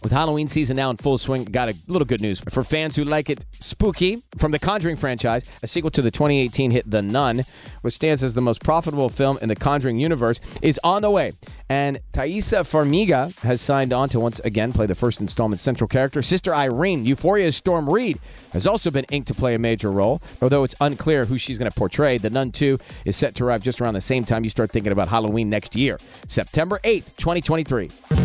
With Halloween season now in full swing, got a little good news for fans who like it spooky. From the Conjuring franchise, a sequel to the 2018 hit The Nun, which stands as the most profitable film in the Conjuring universe, is on the way. And Taissa Farmiga has signed on to once again play the first installment central character. Sister Irene, Euphoria's Storm Reid, has also been inked to play a major role. Although it's unclear who she's going to portray, The Nun 2 is set to arrive just around the same time you start thinking about Halloween next year, September 8th, 2023.